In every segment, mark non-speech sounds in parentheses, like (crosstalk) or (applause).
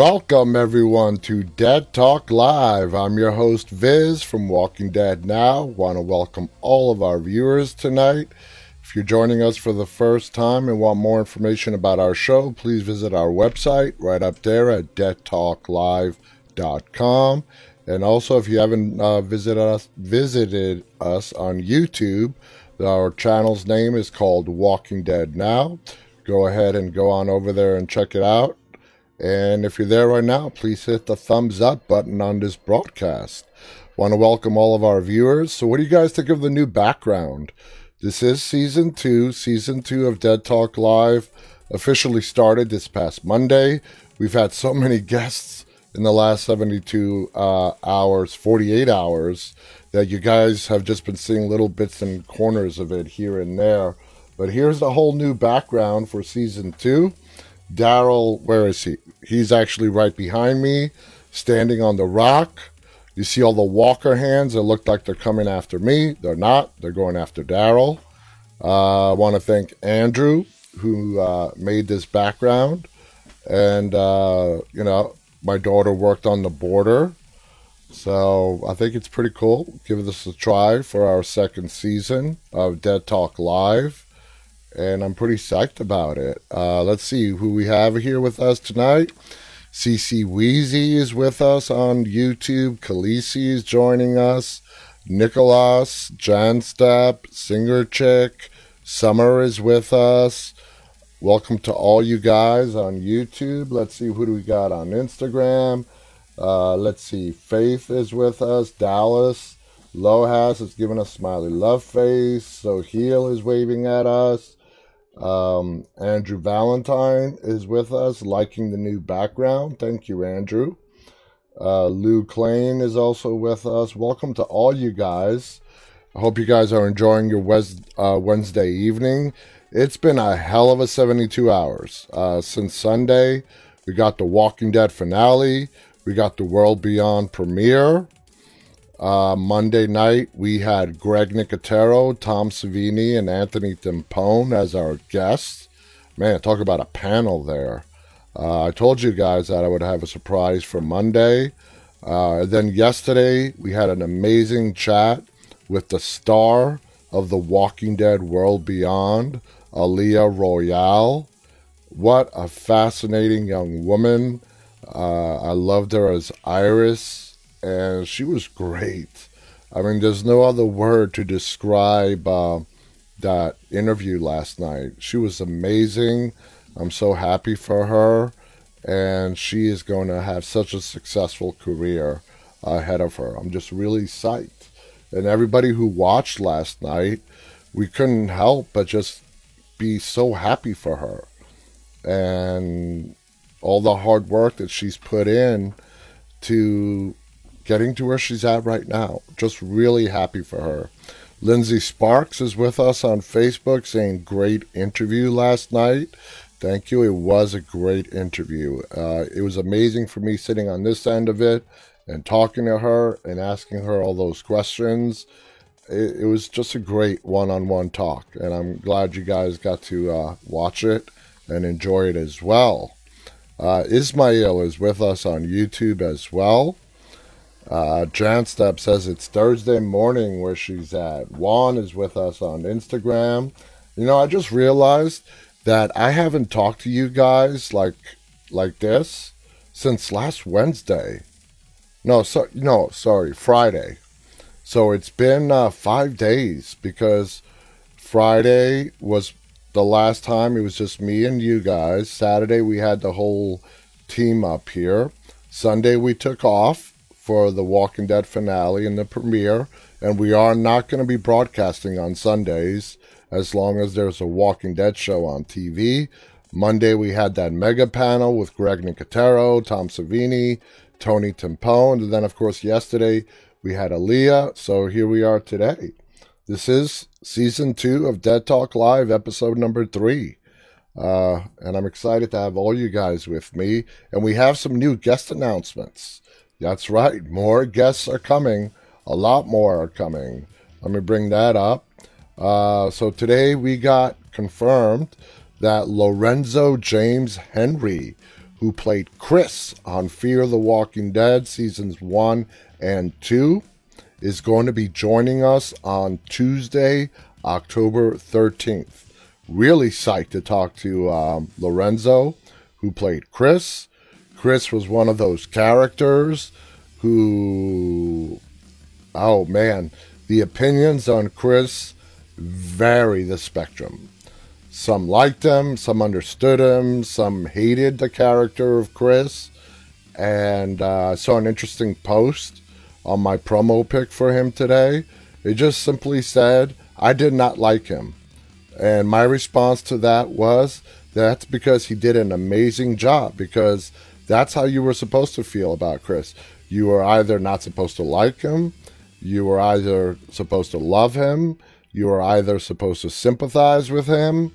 Welcome, everyone, to Dead Talk Live. I'm your host, Viz from Walking Dead Now. Want to welcome all of our viewers tonight. If you're joining us for the first time and want more information about our show, please visit our website right up there at deadtalklive.com. And also, if you haven't uh, visited us, visited us on YouTube, our channel's name is called Walking Dead Now. Go ahead and go on over there and check it out. And if you're there right now, please hit the thumbs up button on this broadcast. Want to welcome all of our viewers. So, what do you guys think of the new background? This is season two. Season two of Dead Talk Live officially started this past Monday. We've had so many (laughs) guests in the last 72 uh, hours, 48 hours, that you guys have just been seeing little bits and corners of it here and there. But here's the whole new background for season two. Daryl, where is he? He's actually right behind me, standing on the rock. You see all the walker hands that look like they're coming after me. They're not. They're going after Daryl. Uh, I want to thank Andrew, who uh, made this background. And, uh, you know, my daughter worked on the border. So I think it's pretty cool. Give this a try for our second season of Dead Talk Live and I'm pretty psyched about it. Uh, let's see who we have here with us tonight. CC Wheezy is with us on YouTube. Khaleesi is joining us. Nicholas, Janstep, Singer Chick, Summer is with us. Welcome to all you guys on YouTube. Let's see who do we got on Instagram. Uh, let's see. Faith is with us. Dallas. Lohas is giving us smiley love face. So Heel is waving at us. Um, Andrew Valentine is with us, liking the new background. Thank you, Andrew. Uh, Lou Klein is also with us. Welcome to all you guys. I hope you guys are enjoying your Wes- uh, Wednesday evening. It's been a hell of a 72 hours. Uh, since Sunday, we got the Walking Dead finale, we got the World Beyond premiere. Uh, Monday night, we had Greg Nicotero, Tom Savini, and Anthony Timpone as our guests. Man, talk about a panel there. Uh, I told you guys that I would have a surprise for Monday. Uh, then yesterday, we had an amazing chat with the star of The Walking Dead World Beyond, Aaliyah Royale. What a fascinating young woman. Uh, I loved her as Iris and she was great. I mean, there's no other word to describe uh, that interview last night. She was amazing. I'm so happy for her, and she is going to have such a successful career ahead of her. I'm just really psyched. And everybody who watched last night, we couldn't help but just be so happy for her. And all the hard work that she's put in to getting to where she's at right now. Just really happy for her. Lindsay Sparks is with us on Facebook saying, Great interview last night. Thank you. It was a great interview. Uh, it was amazing for me sitting on this end of it and talking to her and asking her all those questions. It, it was just a great one on one talk, and I'm glad you guys got to uh, watch it and enjoy it as well. Uh, Ismail is with us on YouTube as well. Uh, Janstep says it's Thursday morning where she's at. Juan is with us on Instagram. You know, I just realized that I haven't talked to you guys like like this since last Wednesday. No, so no, sorry, Friday. So it's been uh, five days because Friday was the last time it was just me and you guys. Saturday we had the whole team up here. Sunday we took off for the Walking Dead finale and the premiere, and we are not going to be broadcasting on Sundays as long as there's a Walking Dead show on TV. Monday we had that mega panel with Greg Nicotero, Tom Savini, Tony Timpone, and then of course yesterday we had Aaliyah. So here we are today. This is season two of Dead Talk Live, episode number three. Uh, and I'm excited to have all you guys with me. And we have some new guest announcements. That's right. More guests are coming. A lot more are coming. Let me bring that up. Uh, so today we got confirmed that Lorenzo James Henry, who played Chris on Fear the Walking Dead seasons one and two, is going to be joining us on Tuesday, October 13th. Really psyched to talk to um, Lorenzo, who played Chris. Chris was one of those characters who, oh man, the opinions on Chris vary the spectrum. Some liked him, some understood him, some hated the character of Chris. And uh, I saw an interesting post on my promo pic for him today. It just simply said, I did not like him. And my response to that was, that's because he did an amazing job, because that's how you were supposed to feel about Chris. You were either not supposed to like him, you were either supposed to love him, you were either supposed to sympathize with him,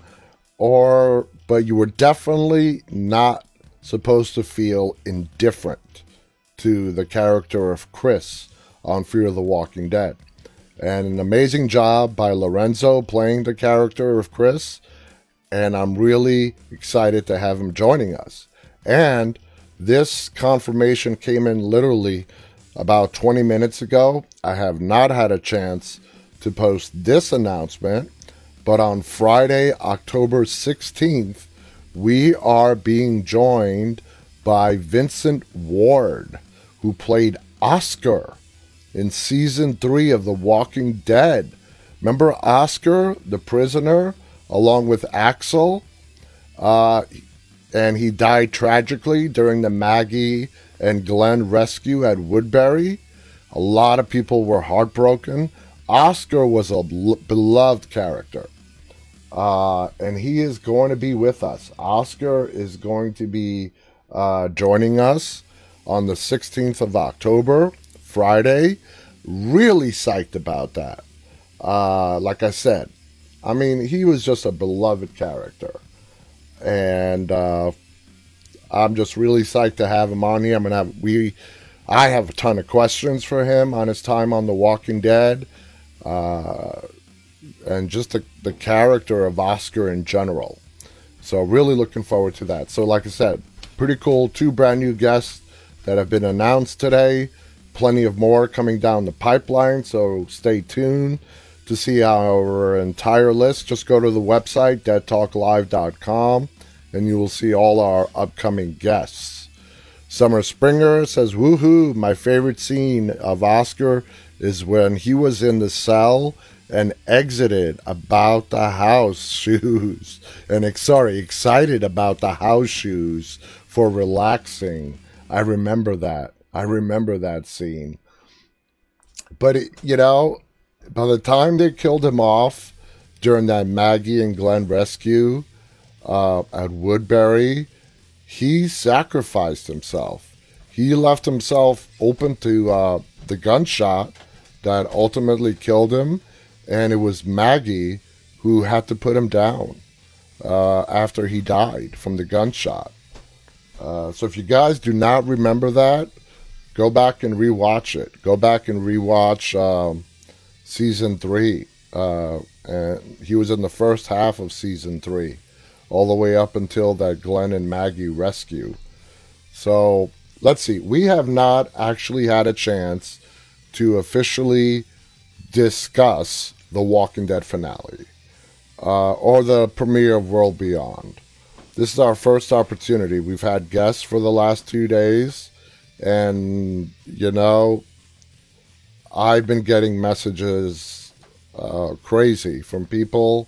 or, but you were definitely not supposed to feel indifferent to the character of Chris on Fear of the Walking Dead. And an amazing job by Lorenzo playing the character of Chris. And I'm really excited to have him joining us. And this confirmation came in literally about 20 minutes ago. I have not had a chance to post this announcement, but on Friday, October 16th, we are being joined by Vincent Ward who played Oscar in season three of The Walking Dead. Remember Oscar, the prisoner, along with Axel? Uh, and he died tragically during the Maggie and Glenn rescue at Woodbury. A lot of people were heartbroken. Oscar was a beloved character. Uh, and he is going to be with us. Oscar is going to be uh, joining us on the 16th of October, Friday. Really psyched about that. Uh, like I said, I mean, he was just a beloved character. And uh, I'm just really psyched to have him on here. I'm gonna have we, I have a ton of questions for him on his time on The Walking Dead, uh, and just the, the character of Oscar in general. So really looking forward to that. So like I said, pretty cool. Two brand new guests that have been announced today. Plenty of more coming down the pipeline, so stay tuned to see our entire list. Just go to the website, deadtalklive.com, and you will see all our upcoming guests. Summer Springer says, Woohoo! My favorite scene of Oscar is when he was in the cell and exited about the house (laughs) shoes. And sorry, excited about the house shoes for relaxing I remember that. I remember that scene. But, it, you know, by the time they killed him off during that Maggie and Glenn rescue uh, at Woodbury, he sacrificed himself. He left himself open to uh, the gunshot that ultimately killed him, and it was Maggie who had to put him down uh, after he died from the gunshot. Uh, so if you guys do not remember that, go back and rewatch it. Go back and rewatch um, season three. Uh, and he was in the first half of season three, all the way up until that Glenn and Maggie rescue. So let's see. We have not actually had a chance to officially discuss the Walking Dead finale uh, or the premiere of World Beyond this is our first opportunity. We've had guests for the last two days, and you know, I've been getting messages uh, crazy from people.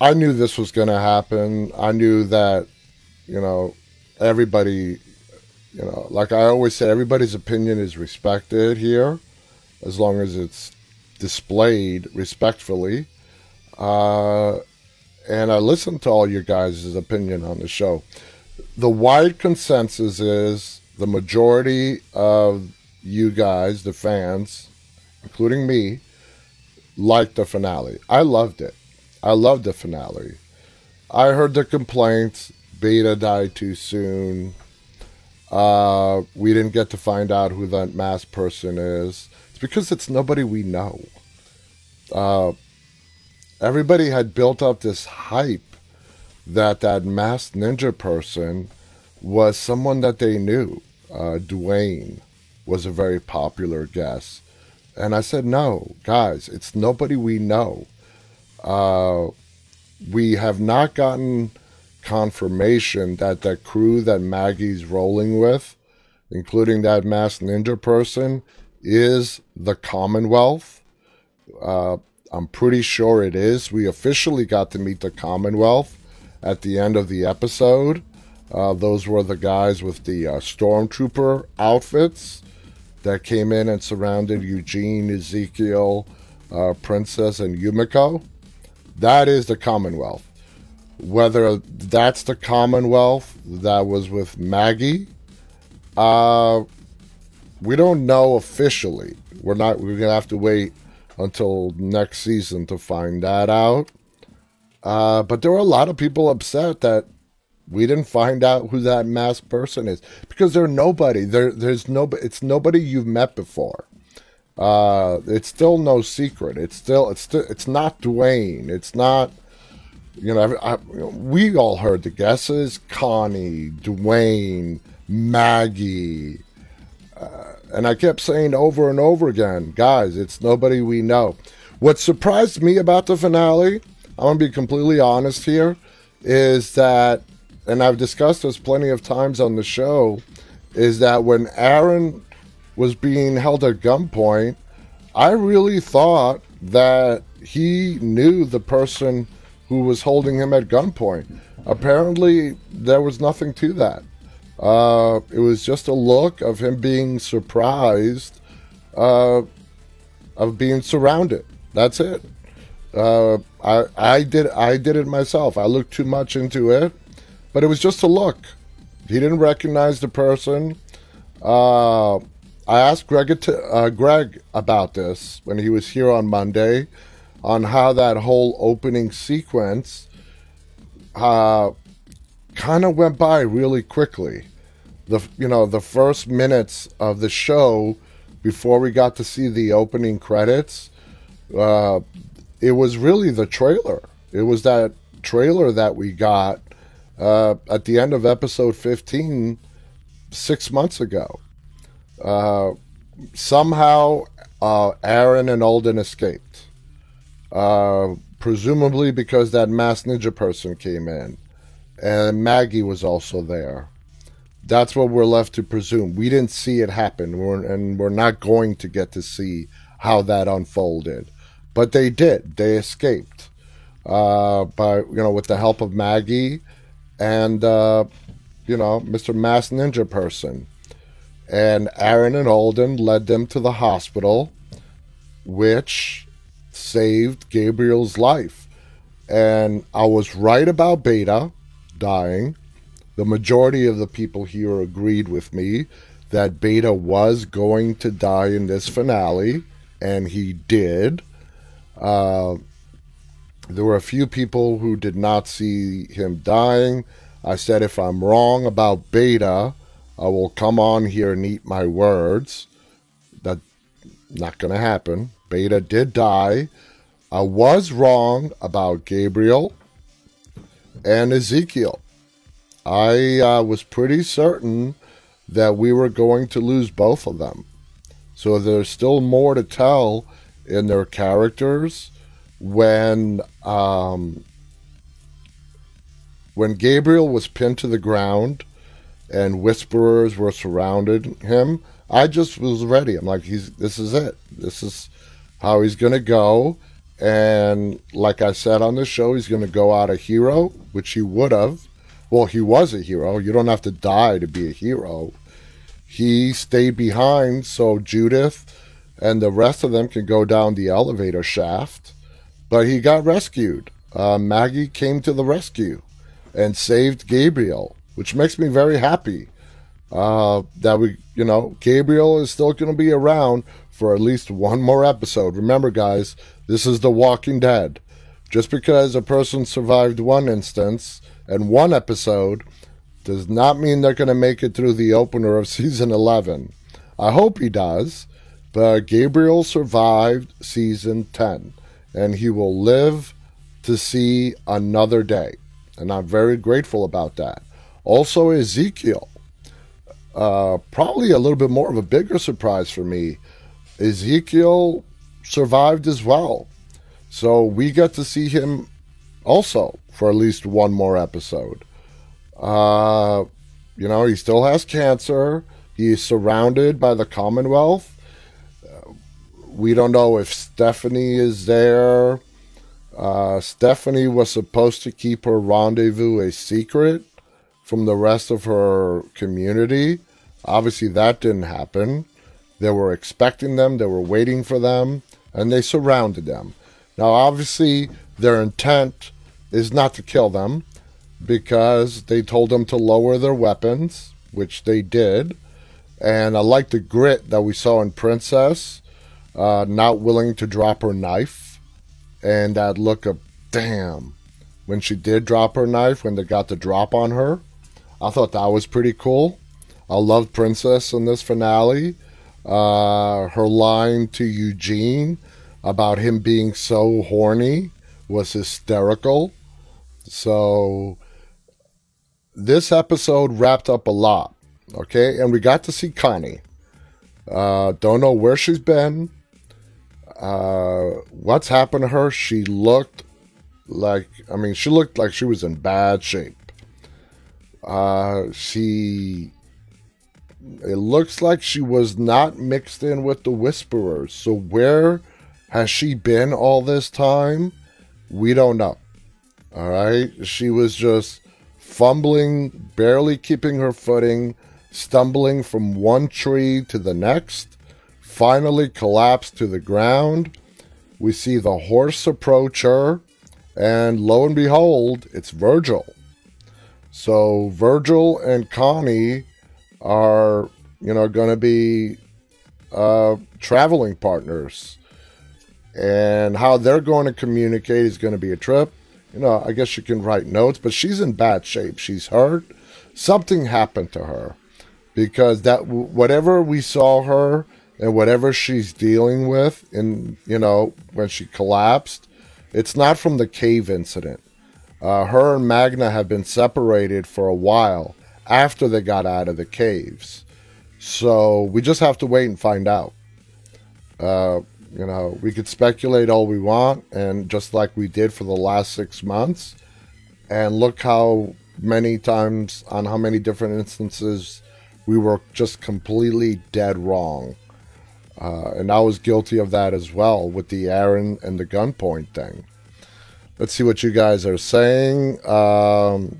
I knew this was going to happen. I knew that, you know, everybody, you know, like I always say, everybody's opinion is respected here as long as it's displayed respectfully. Uh, and I listened to all your guys' opinion on the show. The wide consensus is the majority of you guys, the fans, including me, liked the finale. I loved it. I loved the finale. I heard the complaints. Beta died too soon. Uh, we didn't get to find out who that masked person is. It's because it's nobody we know. Uh, everybody had built up this hype that that masked ninja person was someone that they knew. Uh, Dwayne was a very popular guest. And I said, no, guys, it's nobody we know. Uh, we have not gotten confirmation that the crew that Maggie's rolling with, including that masked ninja person, is the Commonwealth. Uh, I'm pretty sure it is. We officially got to meet the Commonwealth at the end of the episode. Uh, those were the guys with the uh, stormtrooper outfits that came in and surrounded Eugene, Ezekiel, uh, Princess, and Yumiko. That is the Commonwealth. Whether that's the Commonwealth that was with Maggie, uh, we don't know officially. We're not. We're gonna have to wait until next season to find that out. Uh, but there were a lot of people upset that we didn't find out who that masked person is because they're nobody. There, there's no. It's nobody you've met before. Uh, it's still no secret. It's still. It's still. It's not Dwayne. It's not. You know, I, we all heard the guesses: Connie, Dwayne, Maggie. Uh, and I kept saying over and over again, guys, it's nobody we know. What surprised me about the finale, I'm to be completely honest here, is that, and I've discussed this plenty of times on the show, is that when Aaron was being held at gunpoint, I really thought that he knew the person who was holding him at gunpoint. Apparently, there was nothing to that. Uh, it was just a look of him being surprised uh, of being surrounded. That's it. Uh, I I did I did it myself. I looked too much into it, but it was just a look. He didn't recognize the person. Uh, I asked Greg uh, Greg about this when he was here on Monday, on how that whole opening sequence uh, kind of went by really quickly. The you know the first minutes of the show before we got to see the opening credits, uh, it was really the trailer. It was that trailer that we got uh, at the end of episode 15 six months ago. Uh, somehow, uh, Aaron and Alden escaped. Uh, presumably because that mass ninja person came in and Maggie was also there. That's what we're left to presume. We didn't see it happen, we're, and we're not going to get to see how that unfolded. But they did. They escaped uh, by you know with the help of Maggie and uh, you know Mr. Mass Ninja person. And Aaron and Alden led them to the hospital, which saved Gabriel's life. And I was right about Beta dying. The majority of the people here agreed with me that Beta was going to die in this finale, and he did. Uh, there were a few people who did not see him dying. I said, if I'm wrong about Beta, I will come on here and eat my words. That not going to happen. Beta did die. I was wrong about Gabriel and Ezekiel. I uh, was pretty certain that we were going to lose both of them. So there's still more to tell in their characters when um, when Gabriel was pinned to the ground and whisperers were surrounding him. I just was ready. I'm like, he's this is it. This is how he's gonna go. And like I said on the show, he's gonna go out a hero, which he would have well, he was a hero. You don't have to die to be a hero. He stayed behind so Judith and the rest of them can go down the elevator shaft, but he got rescued. Uh, Maggie came to the rescue and saved Gabriel, which makes me very happy. Uh, that we, you know, Gabriel is still going to be around for at least one more episode. Remember, guys, this is The Walking Dead. Just because a person survived one instance and one episode does not mean they're going to make it through the opener of (laughs) season 11. I hope he does, but Gabriel survived season 10 and he will live to see another day. And I'm very grateful about that. Also, Ezekiel. Uh, probably a little bit more of a bigger surprise for me. Ezekiel survived as well. So we get to see him also for at least one more episode. Uh, you know, he still has cancer. He's surrounded by the Commonwealth. We don't know if Stephanie is there. Uh, Stephanie was supposed to keep her rendezvous a secret from the rest of her community. Obviously, that didn't happen. They were expecting them, they were waiting for them, and they surrounded them. Now, obviously, their intent is not to kill them because they told them to lower their weapons, which they did. And I like the grit that we saw in Princess, uh, not willing to drop her knife, and that look of damn when she did drop her knife when they got the drop on her. I thought that was pretty cool. I loved Princess in this finale. Uh, her line to Eugene about him being so horny was hysterical. So this episode wrapped up a lot, okay? And we got to see Connie. Uh, don't know where she's been, uh, what's happened to her. She looked like, I mean, she looked like she was in bad shape. Uh, she, it looks like she was not mixed in with the Whisperers. So where has she been all this time? We don't know. All right. She was just fumbling, barely keeping her footing, stumbling from one tree to the next, finally collapsed to the ground. We see the horse approach her, and lo and behold, it's Virgil. So Virgil and Connie are, you know, going to be uh, traveling partners. And how they're going to communicate is going to be a trip you know, I guess you can write notes, but she's in bad shape. She's hurt. Something happened to her because that whatever we saw her and whatever she's dealing with in you know when she collapsed, it's not from the cave incident. Uh, her and Magna have been separated for a while after they got out of the caves, so we just have to wait and find out. Uh, you know, we could speculate all we want, and just like we did for the last six months, and look how many times, on how many different instances, we were just completely dead wrong. Uh, and I was guilty of that as well with the Aaron and the gunpoint thing. Let's see what you guys are saying. Um,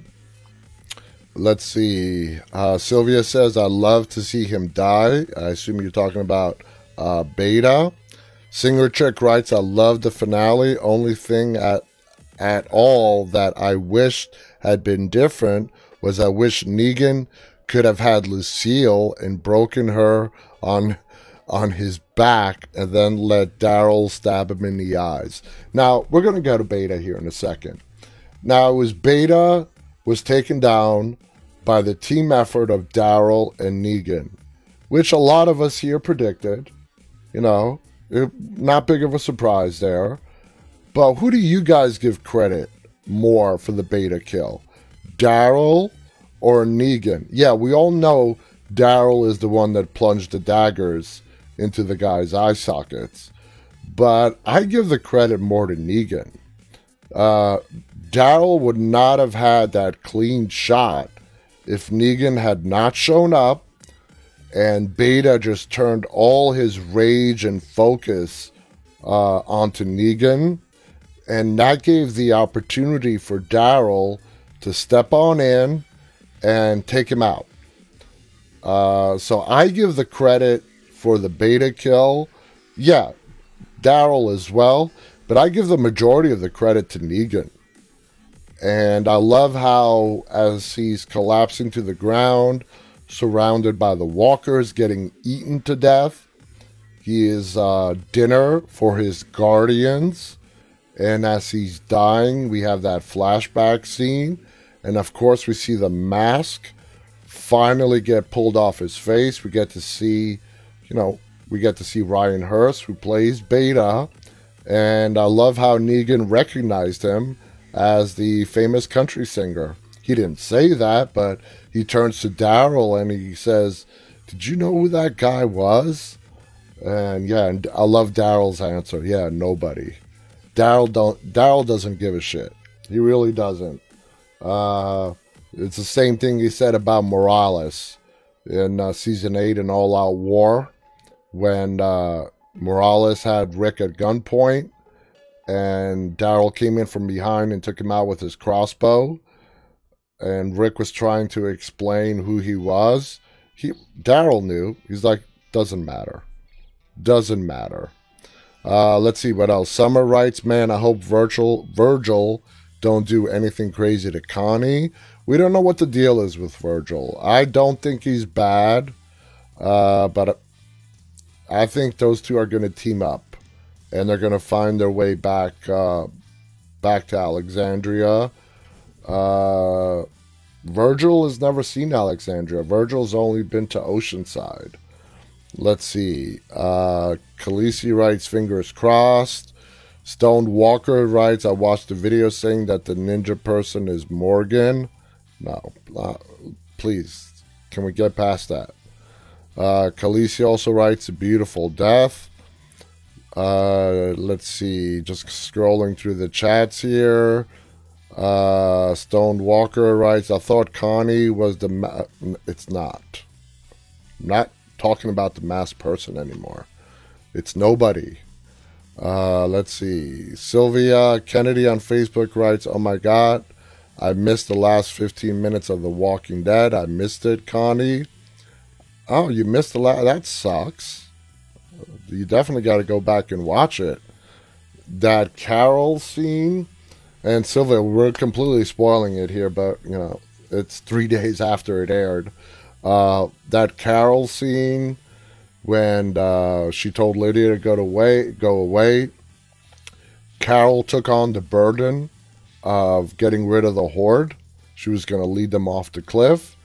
let's see. Uh, Sylvia says, I love to see him die. I assume you're talking about uh, Beta. Singer Chick writes, I love the finale. Only thing at at all that I wished had been different was I wish Negan could have had Lucille and broken her on on his back and then let Daryl stab him in the eyes. Now we're gonna go to Beta here in a second. Now it was Beta was taken down by the team effort of Daryl and Negan, which a lot of us here predicted. You know, not big of a surprise there. But who do you guys give credit more for the beta kill? Daryl or Negan? Yeah, we all know Daryl is the one that plunged the daggers into the guy's eye sockets. But I give the credit more to Negan. Uh, Daryl would not have had that clean shot if Negan had not shown up and Beta just turned all his rage and focus uh, onto Negan, and that gave the opportunity for Daryl to step on in and take him out. Uh, so I give the credit for the Beta kill. Yeah, Daryl as well, but I give the majority of the credit to Negan. And I love how, as he's collapsing to the ground, surrounded by the walkers, getting eaten to death. He is uh, dinner for his guardians. And as he's dying, we have that flashback scene. And of course, we see the mask finally get pulled off his face. We get to see, you know, we get to see Ryan Hurst, who plays Beta. And I love how Negan recognized him as the famous country singer. he didn't say that, but he turns to Daryl and he says, "Did you know who that guy was?" And yeah, and I love Daryl's answer. Yeah, nobody. Daryl don't. Daryl doesn't give a shit. He really doesn't. Uh, it's the same thing he said about Morales in uh, season eight in All Out War when uh, Morales had Rick at gunpoint and Daryl came in from behind and took him out with his crossbow. And Rick was trying to explain who he was. He Daryl knew. He's like, doesn't matter. Doesn't matter. Uh, let's see what else. Summer writes, man, I hope Virgil Virgil don't do anything crazy to Connie. We don't know what the deal is with Virgil. I don't think he's bad, uh, but I think those two are going to team up, and they're going to find their way back uh, back to Alexandria. Uh, Virgil has never seen Alexandria. Virgil's only been to Oceanside. Let's see. Uh, Khaleesi writes, fingers crossed. Stone Walker writes, I watched a video saying that the ninja person is Morgan. No, uh, please, can we get past that? Uh, Khaleesi also writes, a beautiful death. Uh, let's see, just scrolling through the chats here. Uh, Stone Walker writes, I thought Connie was the. Ma- it's not. I'm not talking about the masked person anymore. It's nobody. Uh, let's see. Sylvia Kennedy on Facebook writes, Oh my God, I missed the last 15 minutes of The Walking Dead. I missed it, Connie. Oh, you missed the last. That sucks. You definitely got to go back and watch it. That Carol scene, and Sylvia, we're completely spoiling it here, but you know, it's three (laughs) days after it aired. Uh, that Carol scene when uh, she told Lydia to go away, go away. Carol took on the burden of getting rid of the horde. She was going to lead them off the cliff,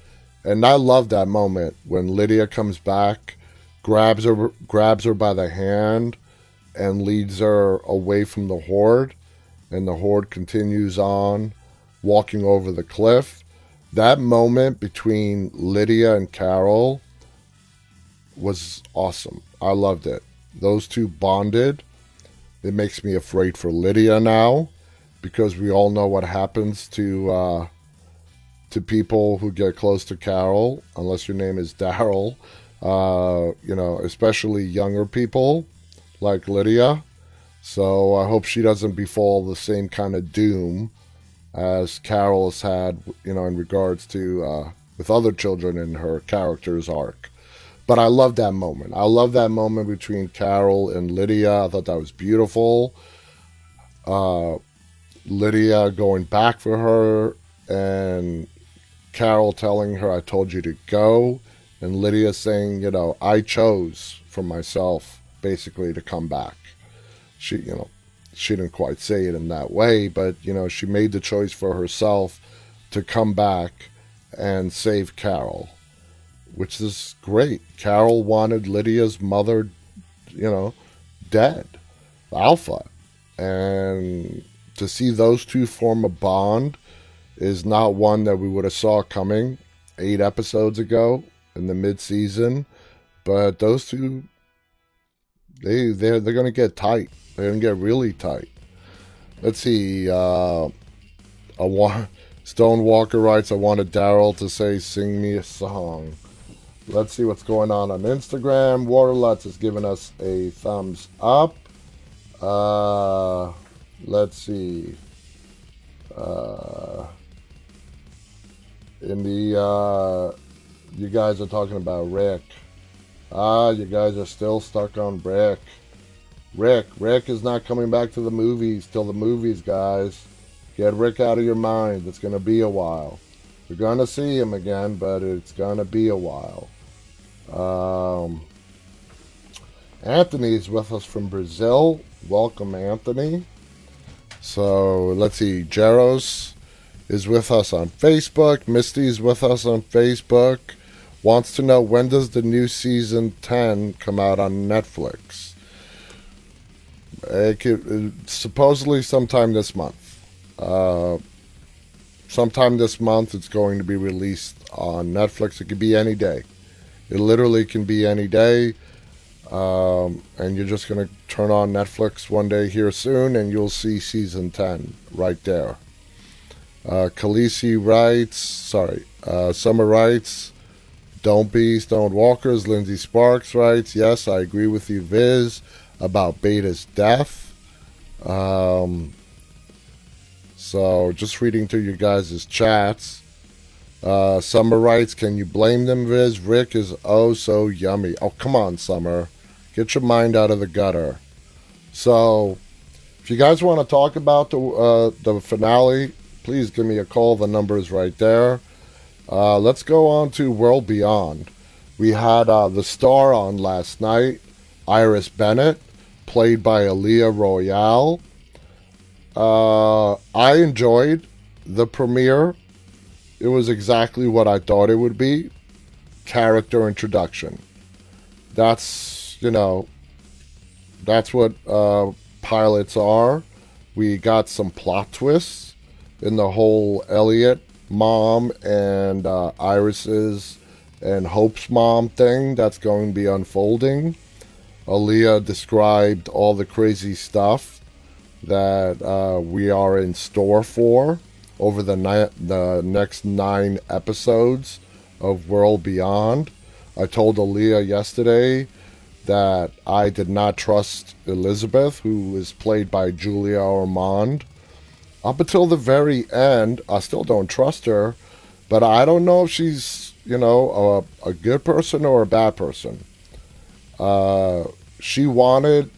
and I love that moment when Lydia comes back, grabs her, grabs her by the hand, and leads her away from the horde, and the horde continues on, walking over the cliff. That moment between Lydia and Carol was awesome. I loved it. Those two bonded. It makes me afraid for Lydia now because we all know what happens to uh, to people who get close to Carol, unless your name is Daryl. Uh, you know, especially younger people like Lydia. So I hope she doesn't befall the same kind of doom as Carol has had, you know, in regards to uh, with other children in her character's arc. But I love that moment. I love that moment between Carol and Lydia. I thought that was beautiful. Uh, Lydia going back for her and Carol telling her, I told you to go. And Lydia saying, you know, I chose for myself basically to come back. She, you know, she didn't quite say it in that way, but, you know, she made the choice for herself to come back and save Carol which is great. Carol wanted Lydia's mother, you know, dead, Alpha. And to see those two form a bond is not one that we would have saw coming eight episodes ago in the mid-season. But those two, they they're they're gonna get tight. They're gonna get really tight. Let's see. Uh, I want Stone Walker writes. I wanted Daryl to say, "Sing me a song." Let's see what's going on on Instagram. Waterlutz is giving us a thumbs up. Uh, let's see. Uh, in the, uh, you guys are talking about Rick. Ah, you guys are still stuck on Rick. Rick, Rick is not coming back to the movies till the movies, guys. Get Rick out of your mind. It's to be a while. You're to see him again, but it's to be a while. Um, Anthony is with us from Brazil. Welcome, Anthony. So let's see. Jaros is with us on Facebook. Misty's with us on Facebook. Wants to know when does the new season 10 come out on Netflix? It could, supposedly sometime this month. Uh, sometime this month it's going to be released on Netflix. It could be any day. It literally can be any day. Um, and you're just going to turn on Netflix one day here soon and you'll see season 10 right there. Uh, Khaleesi writes, sorry, uh, Summer writes, Don't be Stone Walkers. Lindsay Sparks writes, Yes, I agree with you, Viz, about Beta's death. Um, so just reading through your guys' chats. Uh, Summer writes, Can you blame them, Viz? Rick is oh so yummy. Oh, come on, Summer. Get your mind out of the gutter. So, if you guys want to talk about the uh, the finale, please give me a call. The number is right there. Uh, let's go on to World Beyond. We had uh, the star on last night, Iris Bennett, played by Aaliyah Royale. Uh, I enjoyed the premiere. It was exactly what I thought it would be character introduction. That's, you know, that's what uh, pilots are. We got some plot twists in the whole Elliot mom and uh, Iris's and Hope's mom thing that's going to be unfolding. Aaliyah described all the crazy stuff that uh, we are in store for over the, ni- the next nine episodes of World Beyond. I told Aaliyah yesterday that I did not trust Elizabeth, who is played by Julia Ormond. Up until the very end, I still don't trust her, but I don't know if she's, you know, a, a good person or a bad person. Uh, she wanted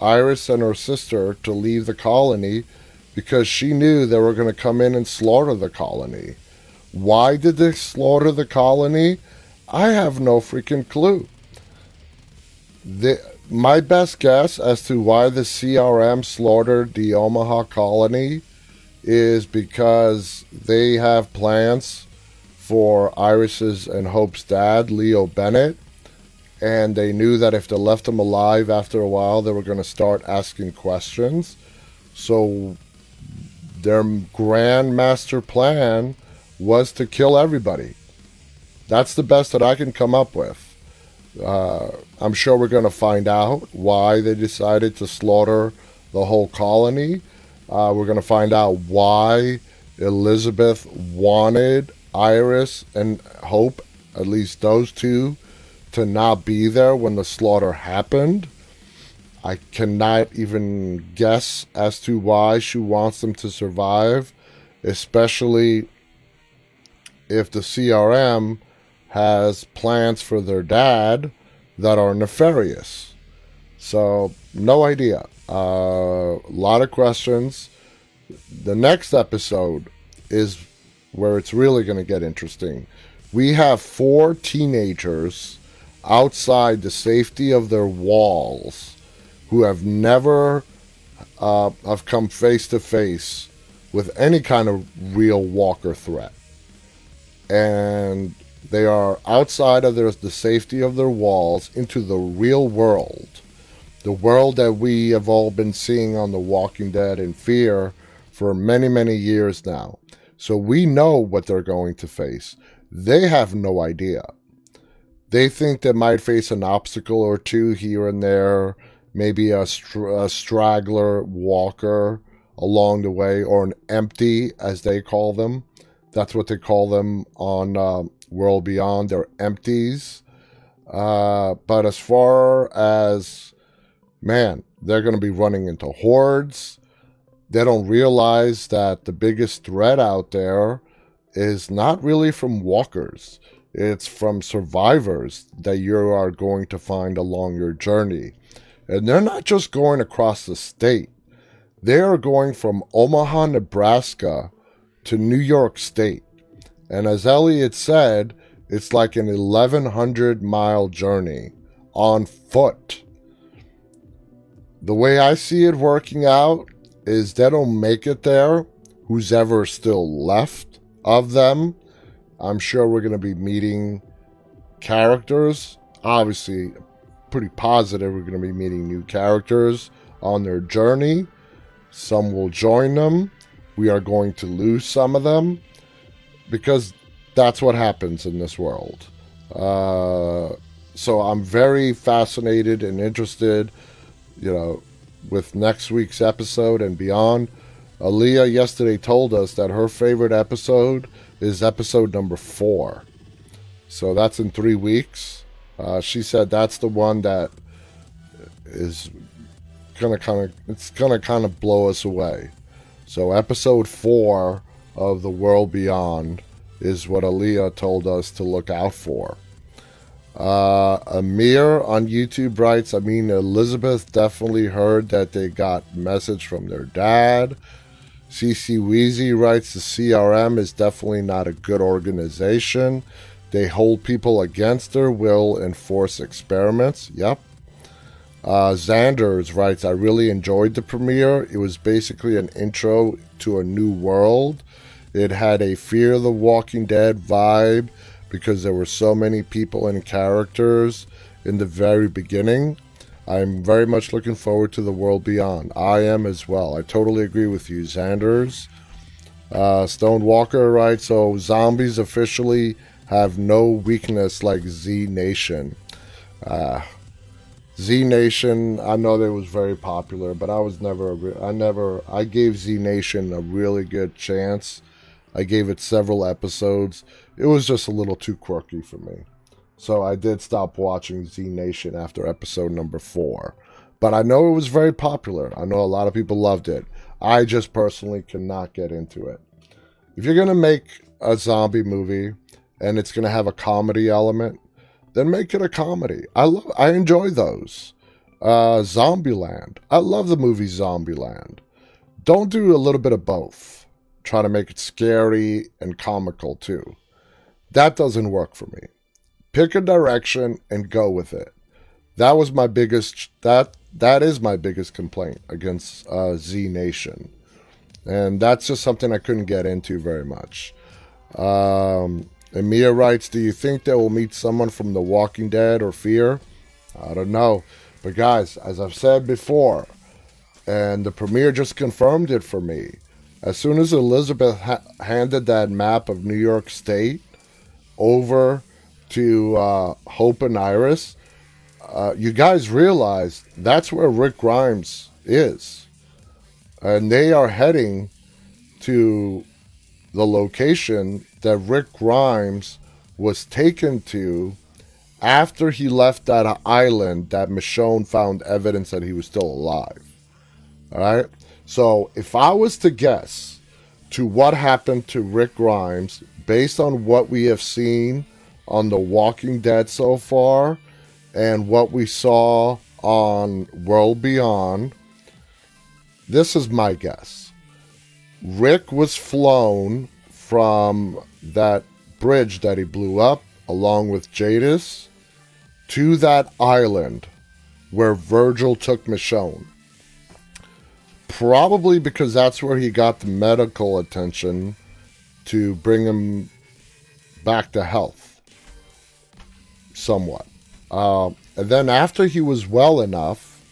Iris and her sister to leave the colony because she knew they were going to come in and slaughter the colony. Why did they slaughter the colony? I have no freaking clue. The, my best guess as to why the CRM slaughtered the Omaha colony is because they have plans for Iris's and Hope's dad, Leo Bennett, and they knew that if they left him alive after a while, they were going to start asking questions. So their grand master plan was to kill everybody. That's the best that I can come up with. Uh, I'm sure we're going to find out why they decided to slaughter the whole colony. Uh, we're going to find out why Elizabeth wanted Iris and Hope, at least those two, to not be there when the slaughter happened. I cannot even guess as to why she wants them to survive, especially if the CRM has plans for their dad that are nefarious. So, no idea. A uh, lot of questions. The next episode is where it's really going to get interesting. We have four teenagers outside the safety of their walls who have never uh, have come face to face with any kind of real walker threat. And they are outside of their, the safety of their walls into the real world. The world that we have all been seeing on The Walking Dead in fear for many, many years now. So we know what they're going to face. They have no idea they think they might face an obstacle or two here and there, maybe a, str- a straggler walker along the way, or an empty, as they call them. That's what they call them on uh, World Beyond. They're empties. Uh, but as far as, man, they're going to be running into hordes. They don't realize that the biggest threat out there is not really from walkers it's from survivors that you are going to find along your journey. And they're not just going across the state, they are going from Omaha, Nebraska to New York State. And as Elliot said, it's like an 1100 mile journey on foot. The way I see it working out is they don't make it there, who's ever still left of them I'm sure we're going to be meeting characters. Obviously, pretty positive we're going to be meeting new characters on their journey. Some will join them, we are going to lose some of them because that's what happens in this world. Uh, so I'm very fascinated and interested, you know, with next week's episode and beyond. Aaliyah yesterday told us that her favorite episode is episode number four. So that's in three weeks. Uh, she said that's the one that is gonna kind of it's gonna kind of blow us away. So episode four of the world beyond is what Aaliyah told us to look out for. Uh, Amir on YouTube writes, I mean, Elizabeth definitely heard that they got message from their dad. CC Weezy writes, the CRM is definitely not a good organization. They hold people against their will and force experiments. Yep. Uh, writes, I really enjoyed the premiere. It was basically an intro to a new world. It had a Fear the Walking Dead vibe because there were so many people and characters in the very beginning. I'm very much looking forward to the world beyond. I am as well. I totally agree with you, Xanders. Uh, Stone Walker writes, so zombies officially have no weakness like Z Nation. Uh, Z Nation, I know that was very popular, but I was never, I never, I gave Z Nation a really good chance. I gave it several episodes. It was just a little too quirky for me. So I did stop watching Z Nation after episode number four. But I know it was very popular. I know a lot of people loved it. I just personally cannot get into it. If you're going to make a zombie movie and it's going to have a comedy element, then make it a comedy. I love I enjoy those. Uh Zombieland. I love the movie Zombieland. Don't do a little bit of both try to make it scary and comical too. That doesn't work for me. Pick a direction and go with it. That was my biggest that that is my biggest complaint against uh, Z Nation, and that's just something I couldn't get into very much. Um, Mia writes, "Do you think they will meet someone from The Walking Dead or Fear?" I don't know, but guys, as I've said before, and the premiere just confirmed it for me. As soon as Elizabeth ha- handed that map of New York State over to uh, Hope and Iris, uh, you guys realize that's where Rick Grimes is. And they are heading to the location that Rick Grimes was taken to after he left that island that Michonne found evidence that he was still alive. All right? So if I was to guess to what happened to Rick Grimes based on what we have seen on The Walking Dead so far and what we saw on World Beyond, this is my guess. Rick was flown from that bridge that he blew up along with Jadis to that island where Virgil took Michonne. Probably because that's where he got the medical attention to bring him back to health somewhat. Uh, and then after he was well enough,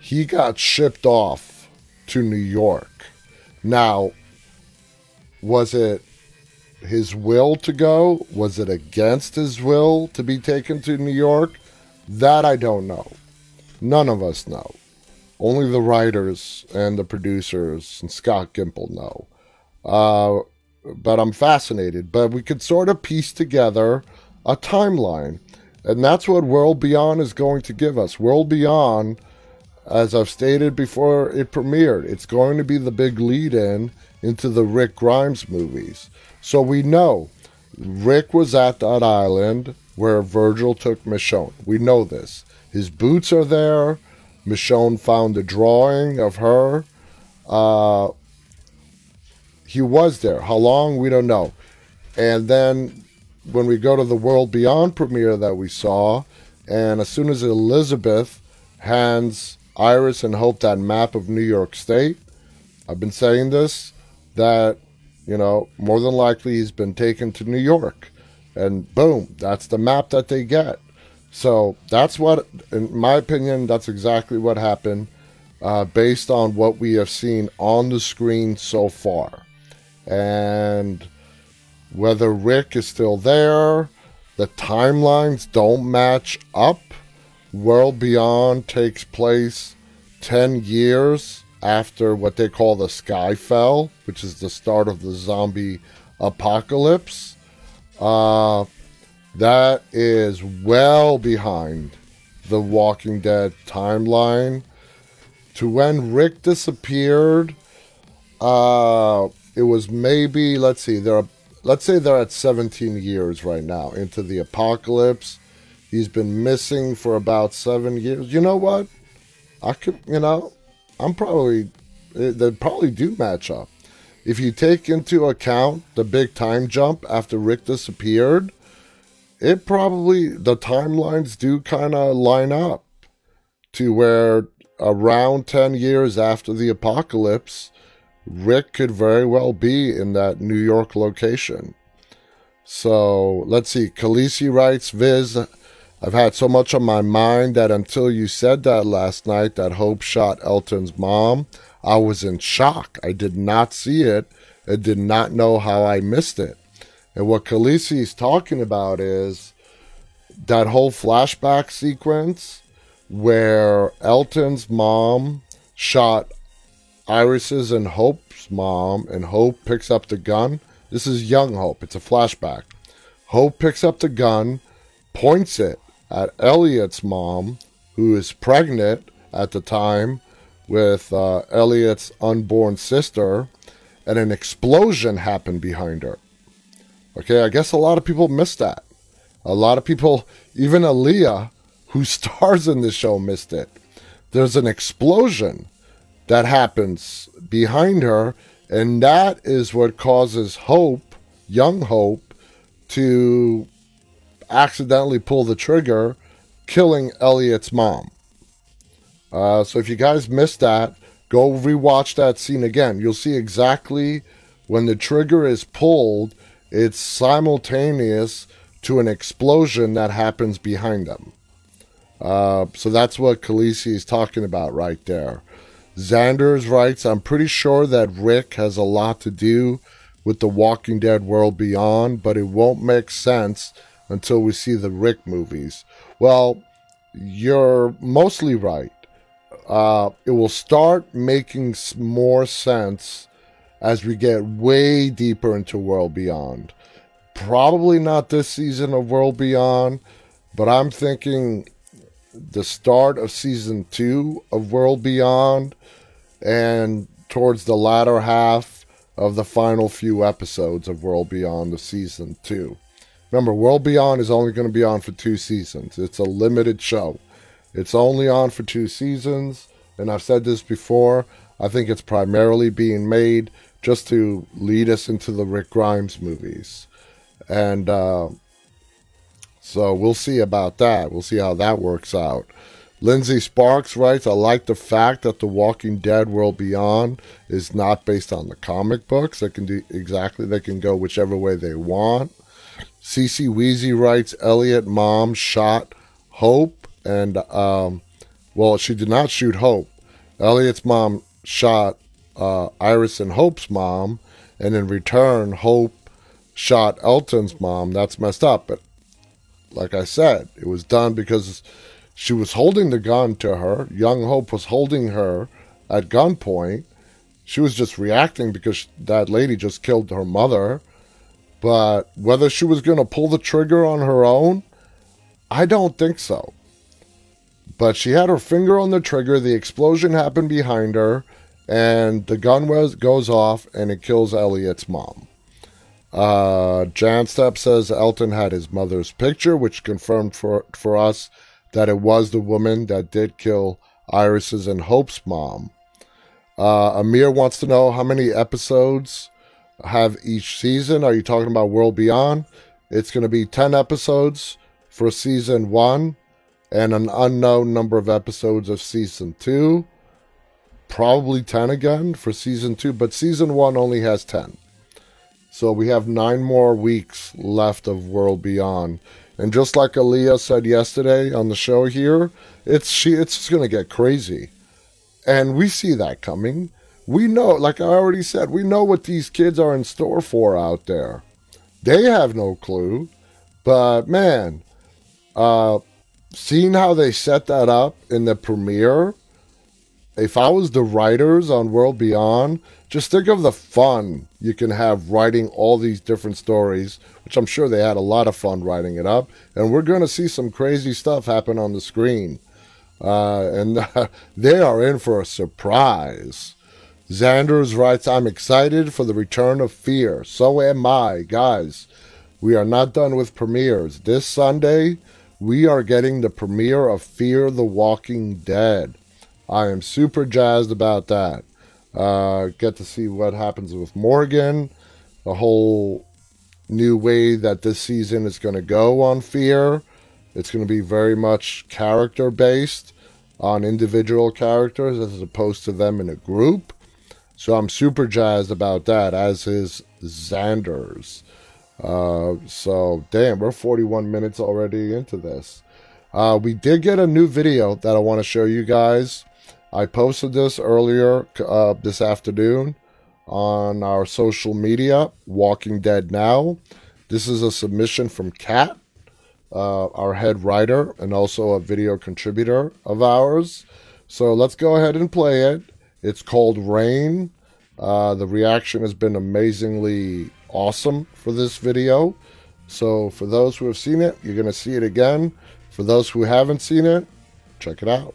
he got shipped off to New York. Now, was it his will to go? Was it against his will to be taken to New York? That I don't know. None of us know. Only the writers and the producers and Scott Gimple know. Uh, but I'm fascinated. But we could sort of piece together a timeline. And that's what World Beyond is going to give us. World Beyond, as I've stated before it premiered, it's going to be the big lead in into the Rick Grimes movies. So we know Rick was at that island where Virgil took Michonne. We know this. His boots are there. Michonne found a drawing of her. Uh, he was there. How long? We don't know. And then when we go to the World Beyond premiere that we saw, and as soon as Elizabeth hands Iris and Hope that map of New York State, I've been saying this, that, you know, more than likely he's been taken to New York. And boom, that's the map that they get. So that's what, in my opinion, that's exactly what happened. uh, based on what we have seen on the screen so far. And whether Rick is still there, the timelines don't match up. World Beyond takes place 10 years after what they call the Sky Fell, which is the start of the zombie apocalypse. Uh, that is well behind the Walking Dead timeline. To when Rick disappeared, uh, it was maybe let's see, they're let's say they're at 17 years right now into the apocalypse. He's been missing for about seven years. You know what? I could, you know, I'm probably they probably do match up. If you take into account the big time jump after Rick disappeared, it probably the timelines do kind of line up to where around 10 years after the apocalypse, Rick could very well be in that New York location. So let's see. Khaleesi writes, Viz, I've had so much on my mind that until you said that last night that Hope shot Elton's mom, I was in shock. I did not see it and did not know how I missed it. And what Khaleesi is talking about is that whole flashback sequence where Elton's mom shot Iris's and Hope's mom, and Hope picks up the gun. This is young Hope. It's a flashback. Hope picks up the gun, points it at Elliot's mom, who is pregnant at the time with uh, Elliot's unborn sister, and an explosion happened behind her. Okay, I guess a lot of people missed that. A lot of people, even Aaliyah, who (laughs) stars in the show, missed it. There's an explosion that happens behind her, and that is what causes Hope, young Hope, to accidentally pull the trigger, killing Elliot's mom. Uh, so if you guys missed that, go rewatch that scene again. You'll see exactly when the trigger is pulled, it's simultaneous to an explosion that happens behind them. Uh, so that's what Khaleesi is talking about right there. Xanders writes, I'm pretty sure that Rick has a lot to do with the Walking Dead world beyond, but it won't make sense until we see the Rick movies. Well, you're mostly right. Uh, it will start making more sense as we get way deeper into World Beyond. Probably not this season of World Beyond, but I'm thinking the start of season two of World Beyond and towards the latter half of the final few episodes of World Beyond the season two. Remember, World Beyond is only going to be on for two seasons. It's a limited show. It's only on for two seasons, and I've said this before. I think it's primarily being made just to lead us into the Rick Grimes movies. And uh, so we'll see about that. We'll see how that works out. Lindsay Sparks writes, I like the fact that The Walking Dead World Beyond is not based on the comic books. They can do exactly, they can go whichever way they want. CC Weezy writes, Elliot mom shot Hope, and, um, well, she did not shoot Hope. Elliot's mom shot uh, Iris and Hope's mom, and in return, Hope shot Elton's mom. That's messed up. But like I said, it was done because she was holding the gun to her. Young Hope was holding her at gunpoint. She was just reacting because that lady just killed her mother. But whether she was going to pull the trigger on her own, I don't think so. But she had her finger on the trigger. The explosion happened behind her, and the gun was, goes off, and it kills Elliot's mom. Uh, Jan Step says Elton had his mother's picture, which confirmed for for us that it was the woman that did kill Iris's and Hope's mom. Uh, Amir wants to know how many episodes have each season. Are you talking about World Beyond? It's going to be 10 episodes for season one and an unknown number of episodes of season two. Probably 10 again for season two, but season one only has 10. So we have nine more weeks left of World Beyond. And just like Aaliyah said yesterday on the show here, it's she it's just gonna get crazy. And we see that coming. We know, like I already said, we know what these kids are in store for out there. They have no clue. But man, uh, seeing how they set that up in the premiere, if I was the writers on World Beyond, just think of the fun you can have writing all these different stories, which I'm sure they had a lot of fun writing it up. And we're going to see some crazy stuff happen on the screen. Uh, and uh, (laughs) they are in for a surprise. Xanders writes, I'm excited for the return of fear. So am I. Guys, we are not done with premieres. This Sunday, we are getting the premiere of Fear the Walking Dead. I am super jazzed about that. Uh, get to see what happens with Morgan, the whole new way that this season is going to go on Fear. It's going to be very much character based on individual characters as opposed to them in a group. So I'm super jazzed about that, as is Xanders. Uh, so, damn, we're 41 minutes already into this. Uh, we did get a new video that I want to show you guys. I posted this earlier uh, this afternoon on our social media, Walking Dead Now. This is a submission from Kat, uh, our head writer and also a video contributor of ours. So let's go ahead and play it. It's called Rain. Uh, the reaction has been amazingly awesome for this video. So for those who have seen it, you're going to see it again. For those who haven't seen it, check it out.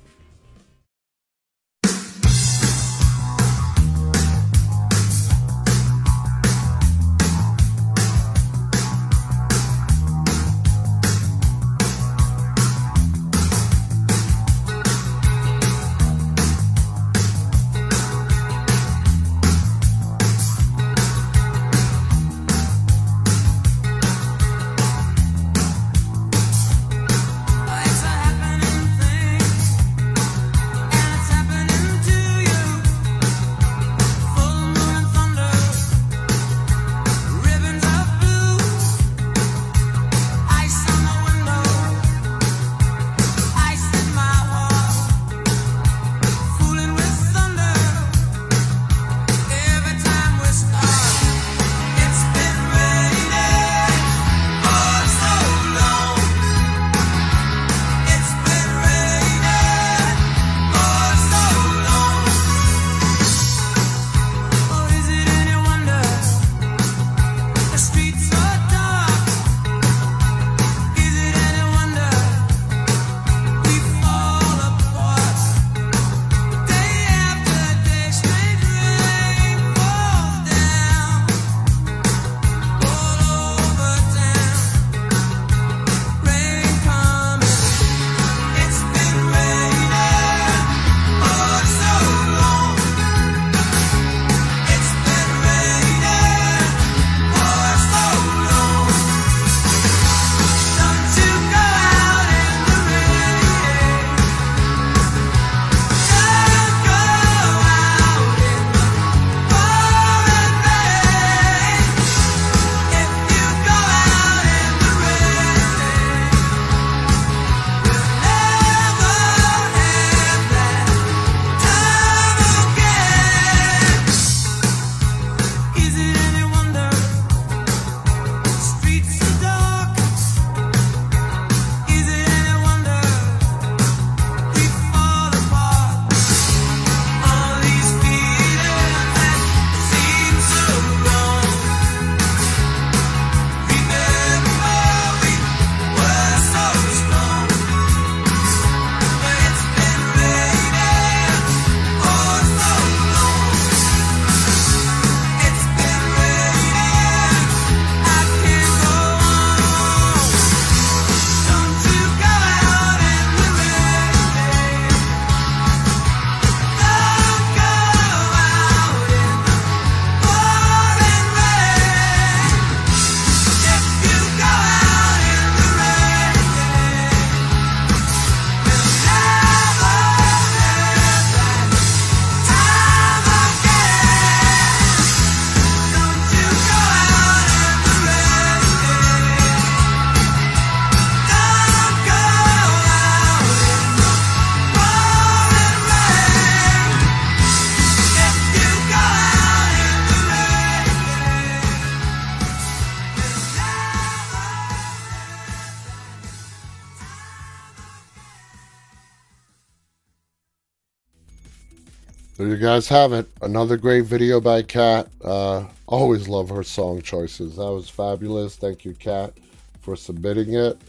You guys have it. Another great video by Kat. Uh, always love her song choices. That was fabulous. Thank you, Kat, for submitting it.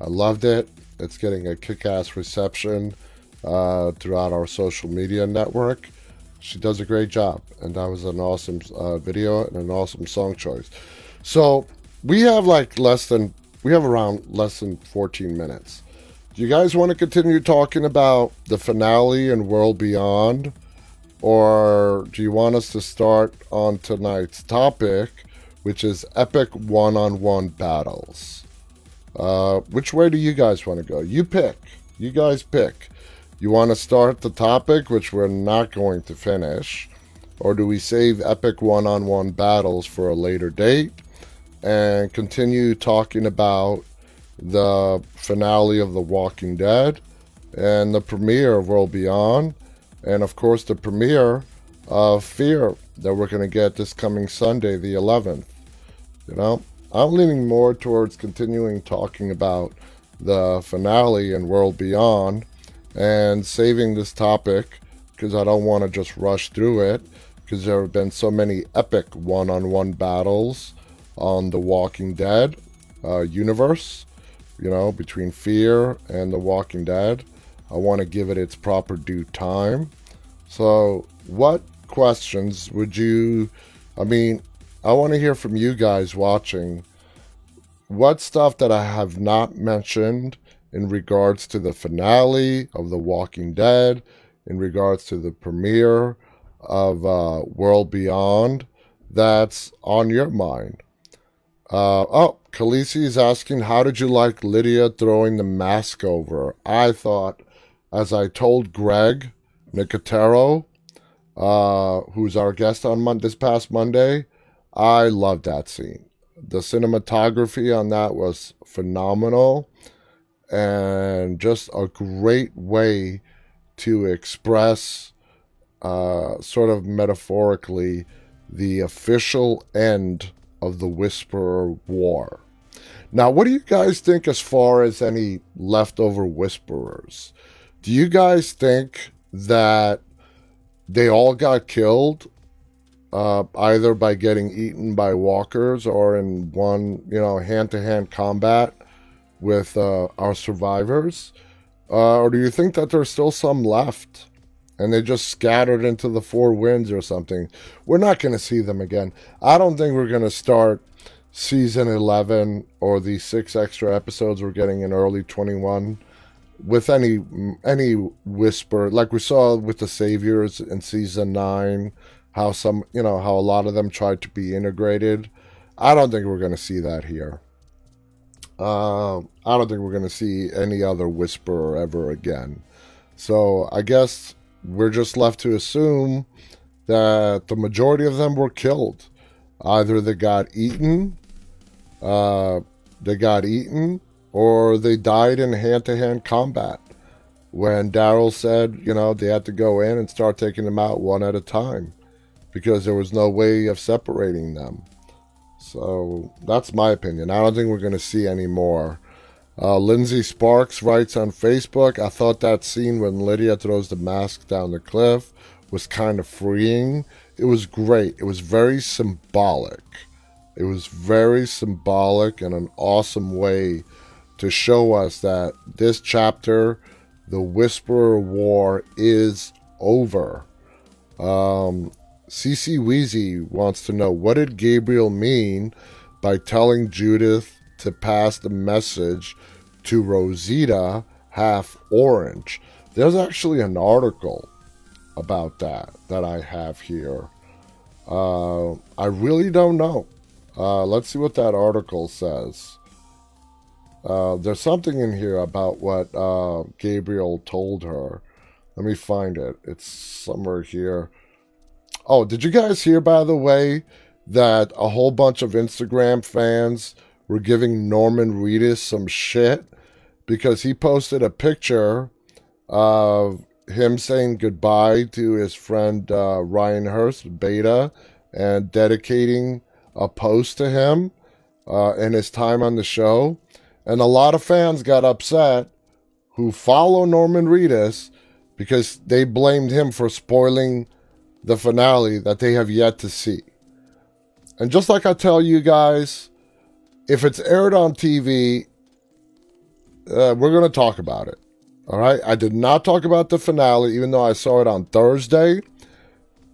I loved it. It's getting a kick ass reception uh, throughout our social media network. She does a great job, and that was an awesome uh, video and an awesome song choice. So we have like less than we have around less than 14 minutes. Do you guys want to continue talking about the finale and World Beyond? Or do you want us to start on tonight's topic, which is epic one on one battles? Uh, which way do you guys want to go? You pick. You guys pick. You want to start the topic, which we're not going to finish? Or do we save epic one on one battles for a later date and continue talking about the finale of The Walking Dead and the premiere of World Beyond? And of course the premiere of Fear that we're going to get this coming Sunday, the 11th. You know, I'm leaning more towards continuing talking about the finale and World Beyond and saving this topic because I don't want to just rush through it because there have been so many epic one on one battles on the Walking Dead uh, universe, you know, between Fear and the Walking Dead. I want to give it its proper due time. So, what questions would you? I mean, I want to hear from you guys watching. What stuff that I have not mentioned in regards to the finale of The Walking Dead, in regards to the premiere of uh, World Beyond, that's on your mind? Uh, oh, Khaleesi is asking, how did you like Lydia throwing the mask over? I thought as I told Greg Nicotero, uh, who's our guest on Mon- this past Monday, I loved that scene. The cinematography on that was phenomenal and just a great way to express, uh, sort of metaphorically, the official end of the Whisperer War. Now, what do you guys think as far as any leftover Whisperers? Do you guys think that they all got killed uh, either by getting eaten by walkers or in one, you know, hand to hand combat with uh, our survivors? Uh, or do you think that there's still some left and they just scattered into the four winds or something? We're not going to see them again. I don't think we're going to start season 11 or the six extra episodes we're getting in early 21 with any any whisper like we saw with the saviors in season 9 how some you know how a lot of them tried to be integrated. I don't think we're going to see that here. Uh, i don't think we're going to see any other whisperer ever again. So i guess we're just left to assume that the majority of them were killed. Either they got eaten uh, they got eaten or they died in hand to hand combat. When Daryl said, you know, they had to go in and start taking them out one at a time because there was no way of separating them. So that's my opinion. I don't think we're going to see any more. Uh, Lindsay Sparks writes on Facebook I thought that scene when Lydia throws the mask down the cliff was kind of freeing. It was great. It was very symbolic. It was very symbolic and an awesome way to show us that this chapter, the Whisperer War, is over. Um, CC Weezy wants to know what did Gabriel mean by telling Judith to pass the message to Rosita half orange? There's actually an article about that that I have here. Uh, I really don't know. Uh, let's see what that article says. Uh, there's something in here about what uh, Gabriel told her. Let me find it. It's somewhere here. Oh, did you guys hear, by the way, that a whole bunch of Instagram fans were giving Norman Reedus some shit because he posted a picture of him saying goodbye to his friend uh, Ryan Hurst, Beta, and dedicating a post to him uh, in his time on the show. And a lot of fans got upset who follow Norman Reedus because they blamed him for spoiling the finale that they have yet to see. And just like I tell you guys, if it's aired on TV, uh, we're going to talk about it. All right. I did not talk about the finale, even though I saw it on Thursday.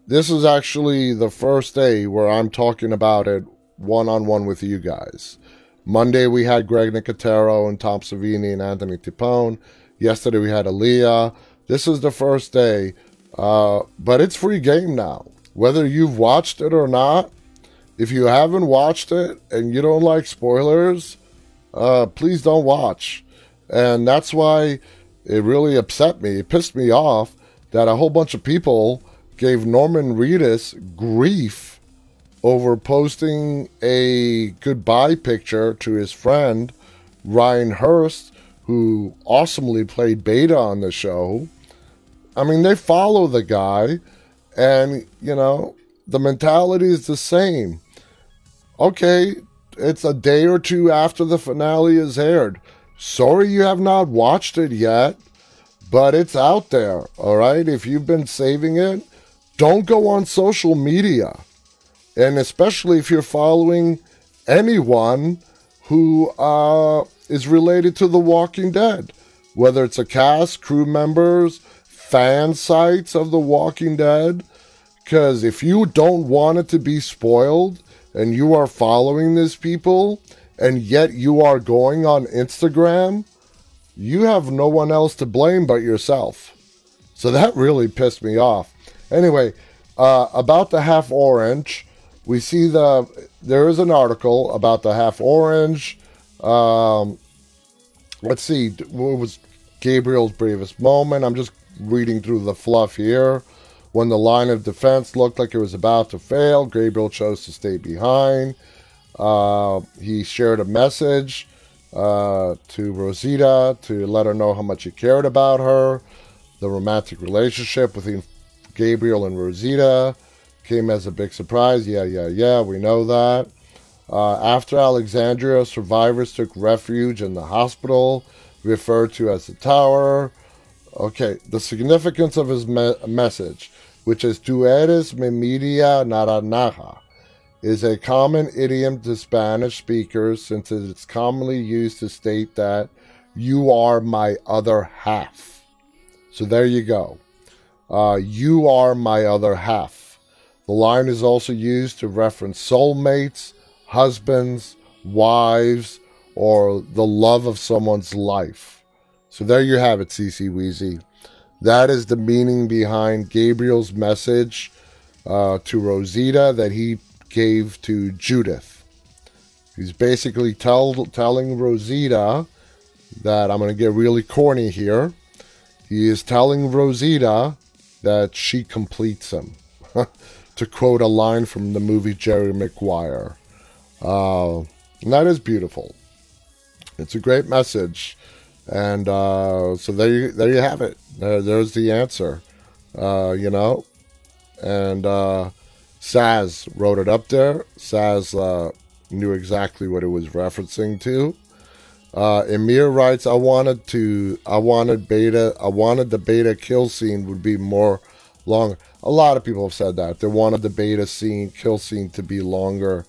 This is actually the first day where I'm talking about it one on one with you guys. Monday we had Greg Nicotero and Tom Savini and Anthony Tipone. Yesterday we had Aaliyah. This is the first day, uh, but it's free game now. Whether you've watched it or not, if you haven't watched it and you don't like spoilers, uh, please don't watch. And that's why it really upset me. It pissed me off that a whole bunch of people gave Norman Reedus grief over posting a goodbye picture to his friend Ryan Hurst, who awesomely played Beta on the show. I mean, they follow the guy, and you know, the mentality is the same. Okay, it's a day or two after the finale is aired. Sorry you have not watched it yet, but it's out there, all right? If you've been saving it, don't go on social media. And especially if you're following anyone who uh, is related to The Walking Dead, whether it's a cast, crew members, fan sites of The Walking Dead. Because if you don't want it to be spoiled and you are following these people and yet you are going on Instagram, you have no one else to blame but yourself. So that really pissed me off. Anyway, uh, about the half orange, we see the there is an article about the half orange. Um, let's see, what was Gabriel's bravest moment? I'm just reading through the fluff here. When the line of defense looked like it was about to fail, Gabriel chose to stay behind. Uh, he shared a message uh, to Rosita to let her know how much he cared about her. The romantic relationship between Gabriel and Rosita came as a big surprise. Yeah, yeah, yeah, we know that. Uh, after Alexandria, survivors took refuge in the hospital, referred to as the Tower. Okay, the significance of his me- message, which is Tu eres mi media naranja, is a common idiom to Spanish speakers since it's commonly used to state that you are my other half. So there you go. Uh, you are my other half. The line is also used to reference soulmates, husbands, wives, or the love of someone's life. So there you have it, CC Weezy. That is the meaning behind Gabriel's message uh, to Rosita that he gave to Judith. He's basically tell, telling Rosita that I'm going to get really corny here. He is telling Rosita that she completes him. (laughs) to quote a line from the movie Jerry Maguire. Uh, and that is beautiful. It's a great message. And uh, so there you there you have it. There, there's the answer. Uh, you know, and uh, Saz wrote it up there. Saz uh, knew exactly what it was referencing to. Uh, Emir writes, "I wanted to, I wanted beta, I wanted the beta kill scene would be more long. A lot of people have said that they wanted the beta scene, kill scene to be longer.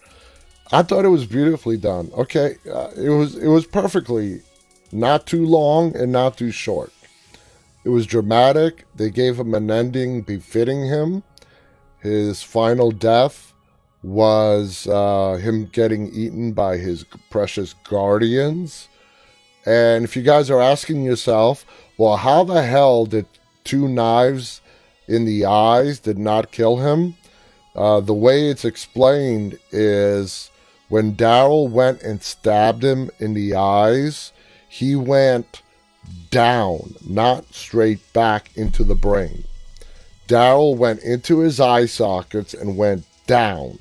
I thought it was beautifully done. Okay, uh, it was, it was perfectly not too long and not too short. It was dramatic. They gave him an ending befitting him. His final death was uh, him getting eaten by his precious guardians. And if you guys are asking yourself, well, how the hell did two knives in the eyes did not kill him? Uh, the way it's explained is when Daryl went and stabbed him in the eyes, he went down, not straight back into the brain. Daryl went into his eye sockets and went down.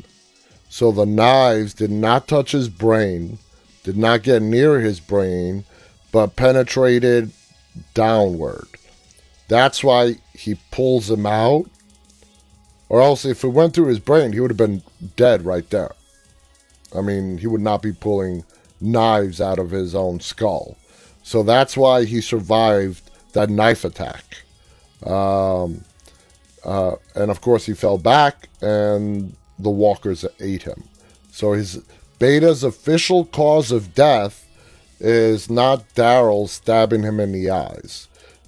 So the knives did not touch his brain, did not get near his brain, but penetrated downward. That's why he pulls him out. Or else, if it went through his brain, he would have been dead right there. I mean, he would not be pulling knives out of his own skull. So that's why he survived that knife attack. Um, Uh, and of course, he fell back, and the walkers ate him. So his Beta's official cause of death is not Daryl stabbing him in the eyes.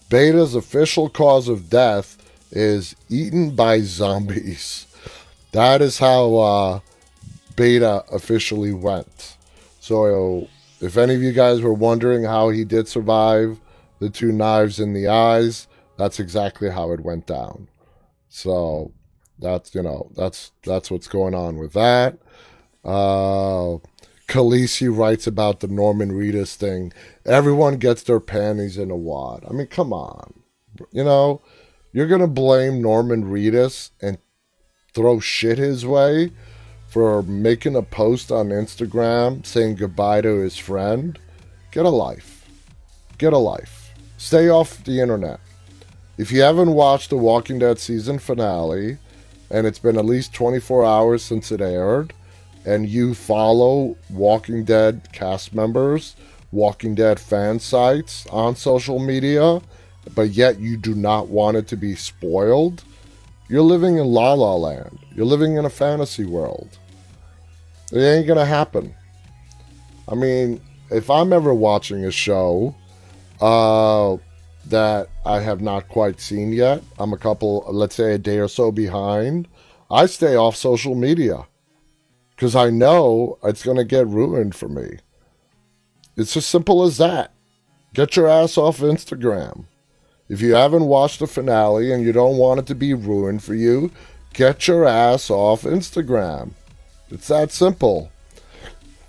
Beta's official cause of death is eaten by zombies. That is how uh, Beta officially went. So, if any of you guys were wondering how he did survive the two knives in the eyes, that's exactly how it went down. So, that's you know that's that's what's going on with that. Uh, Khaleesi writes about the Norman Reedus thing. Everyone gets their panties in a wad. I mean, come on. You know, you're going to blame Norman Reedus and throw shit his way for making a post on Instagram saying goodbye to his friend. Get a life. Get a life. Stay off the internet. If you haven't watched the Walking Dead season finale, and it's been at least 24 hours since it aired, and you follow Walking Dead cast members, Walking Dead fan sites on social media, but yet you do not want it to be spoiled, you're living in la la land. You're living in a fantasy world. It ain't gonna happen. I mean, if I'm ever watching a show uh, that I have not quite seen yet, I'm a couple, let's say a day or so behind, I stay off social media because I know it's going to get ruined for me. It's as simple as that. Get your ass off Instagram. If you haven't watched the finale and you don't want it to be ruined for you, get your ass off Instagram. It's that simple.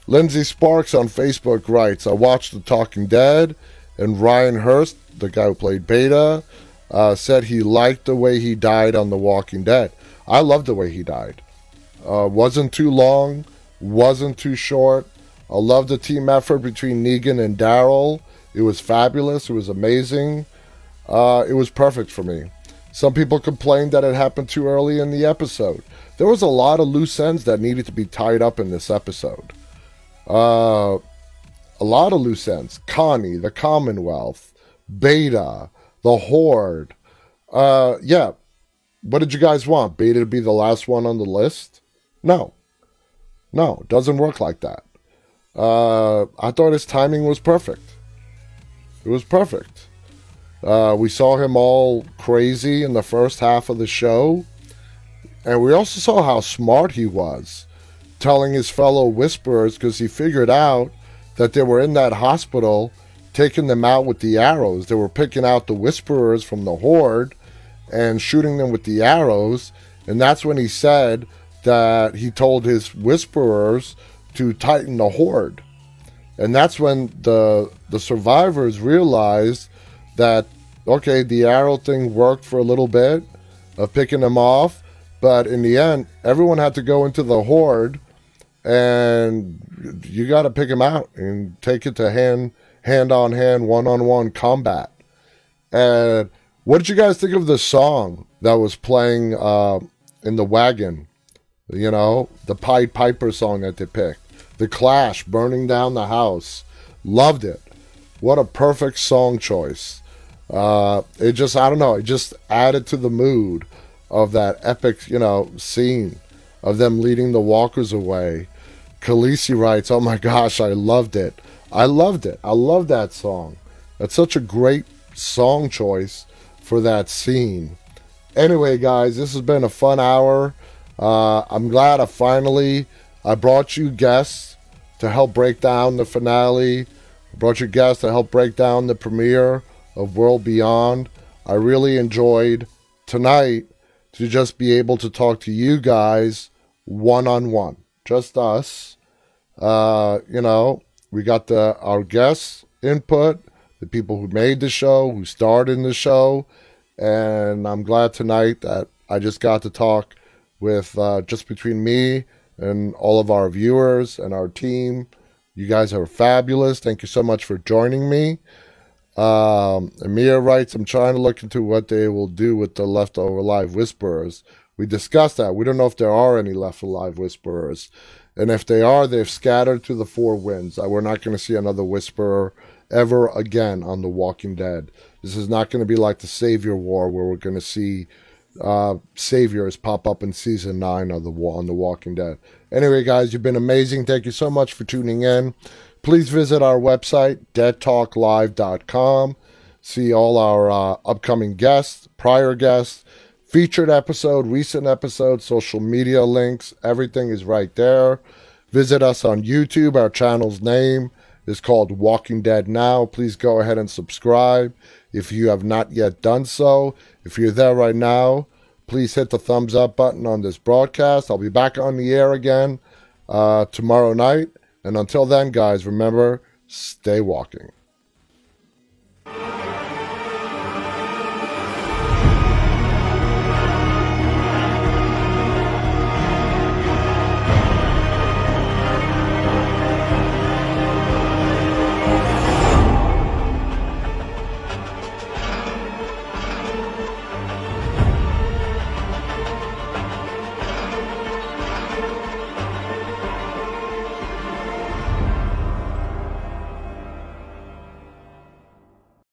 Lindsay Sparks on Facebook writes I watched The Talking Dead, and Ryan Hurst, the guy who played Beta, uh, said he liked the way he died on The Walking Dead. I love the way he died. Uh, wasn't too long, wasn't too short. I love the team effort between Negan and Daryl. It was fabulous. It was amazing. Uh, it was perfect for me. Some people complained that it happened too early in the episode. There was a lot of loose ends that needed to be tied up in this episode. Uh, a lot of loose ends. Connie, the Commonwealth, Beta, the Horde. Uh, yeah. What did you guys want? Beta to be the last one on the list? No. No, doesn't work like that. Uh, I thought his timing was perfect. It was perfect. Uh, we saw him all crazy in the first half of the show. And we also saw how smart he was, telling his fellow whisperers because he figured out that they were in that hospital taking them out with the arrows. They were picking out the whisperers from the horde and shooting them with the arrows. And that's when he said that he told his whisperers to tighten the horde. And that's when the the survivors realized that okay, the arrow thing worked for a little bit of picking them off, but in the end, everyone had to go into the horde, and you got to pick them out and take it to hand hand on hand, one on one combat. And what did you guys think of the song that was playing uh, in the wagon? You know, the Pied Piper song that they picked. The Clash, Burning Down the House. Loved it. What a perfect song choice. Uh, it just, I don't know, it just added to the mood of that epic, you know, scene of them leading the walkers away. Khaleesi writes, Oh my gosh, I loved it. I loved it. I love that song. That's such a great song choice for that scene. Anyway, guys, this has been a fun hour. Uh, I'm glad I finally I brought you guests to help break down the finale. I brought you guests to help break down the premiere of World Beyond. I really enjoyed tonight to just be able to talk to you guys one on one, just us. Uh, you know, we got the our guests input, the people who made the show, who starred in the show, and I'm glad tonight that I just got to talk with uh, just between me and all of our viewers and our team. You guys are fabulous. Thank you so much for joining me. Um, Amir writes, I'm trying to look into what they will do with the leftover live whisperers. We discussed that. We don't know if there are any left alive whisperers. And if they are, they've scattered to the four winds. We're not going to see another whisperer ever again on The Walking Dead. This is not going to be like the Savior War where we're going to see uh, saviors pop up in season nine of the on the Walking Dead. Anyway, guys, you've been amazing. Thank you so much for tuning in. Please visit our website, deadtalklive.com. See all our uh, upcoming guests, prior guests, featured episode, recent episode, social media links. Everything is right there. Visit us on YouTube. Our channel's name is called Walking Dead Now. Please go ahead and subscribe if you have not yet done so. If you're there right now, please hit the thumbs up button on this broadcast. I'll be back on the air again uh, tomorrow night. And until then, guys, remember stay walking.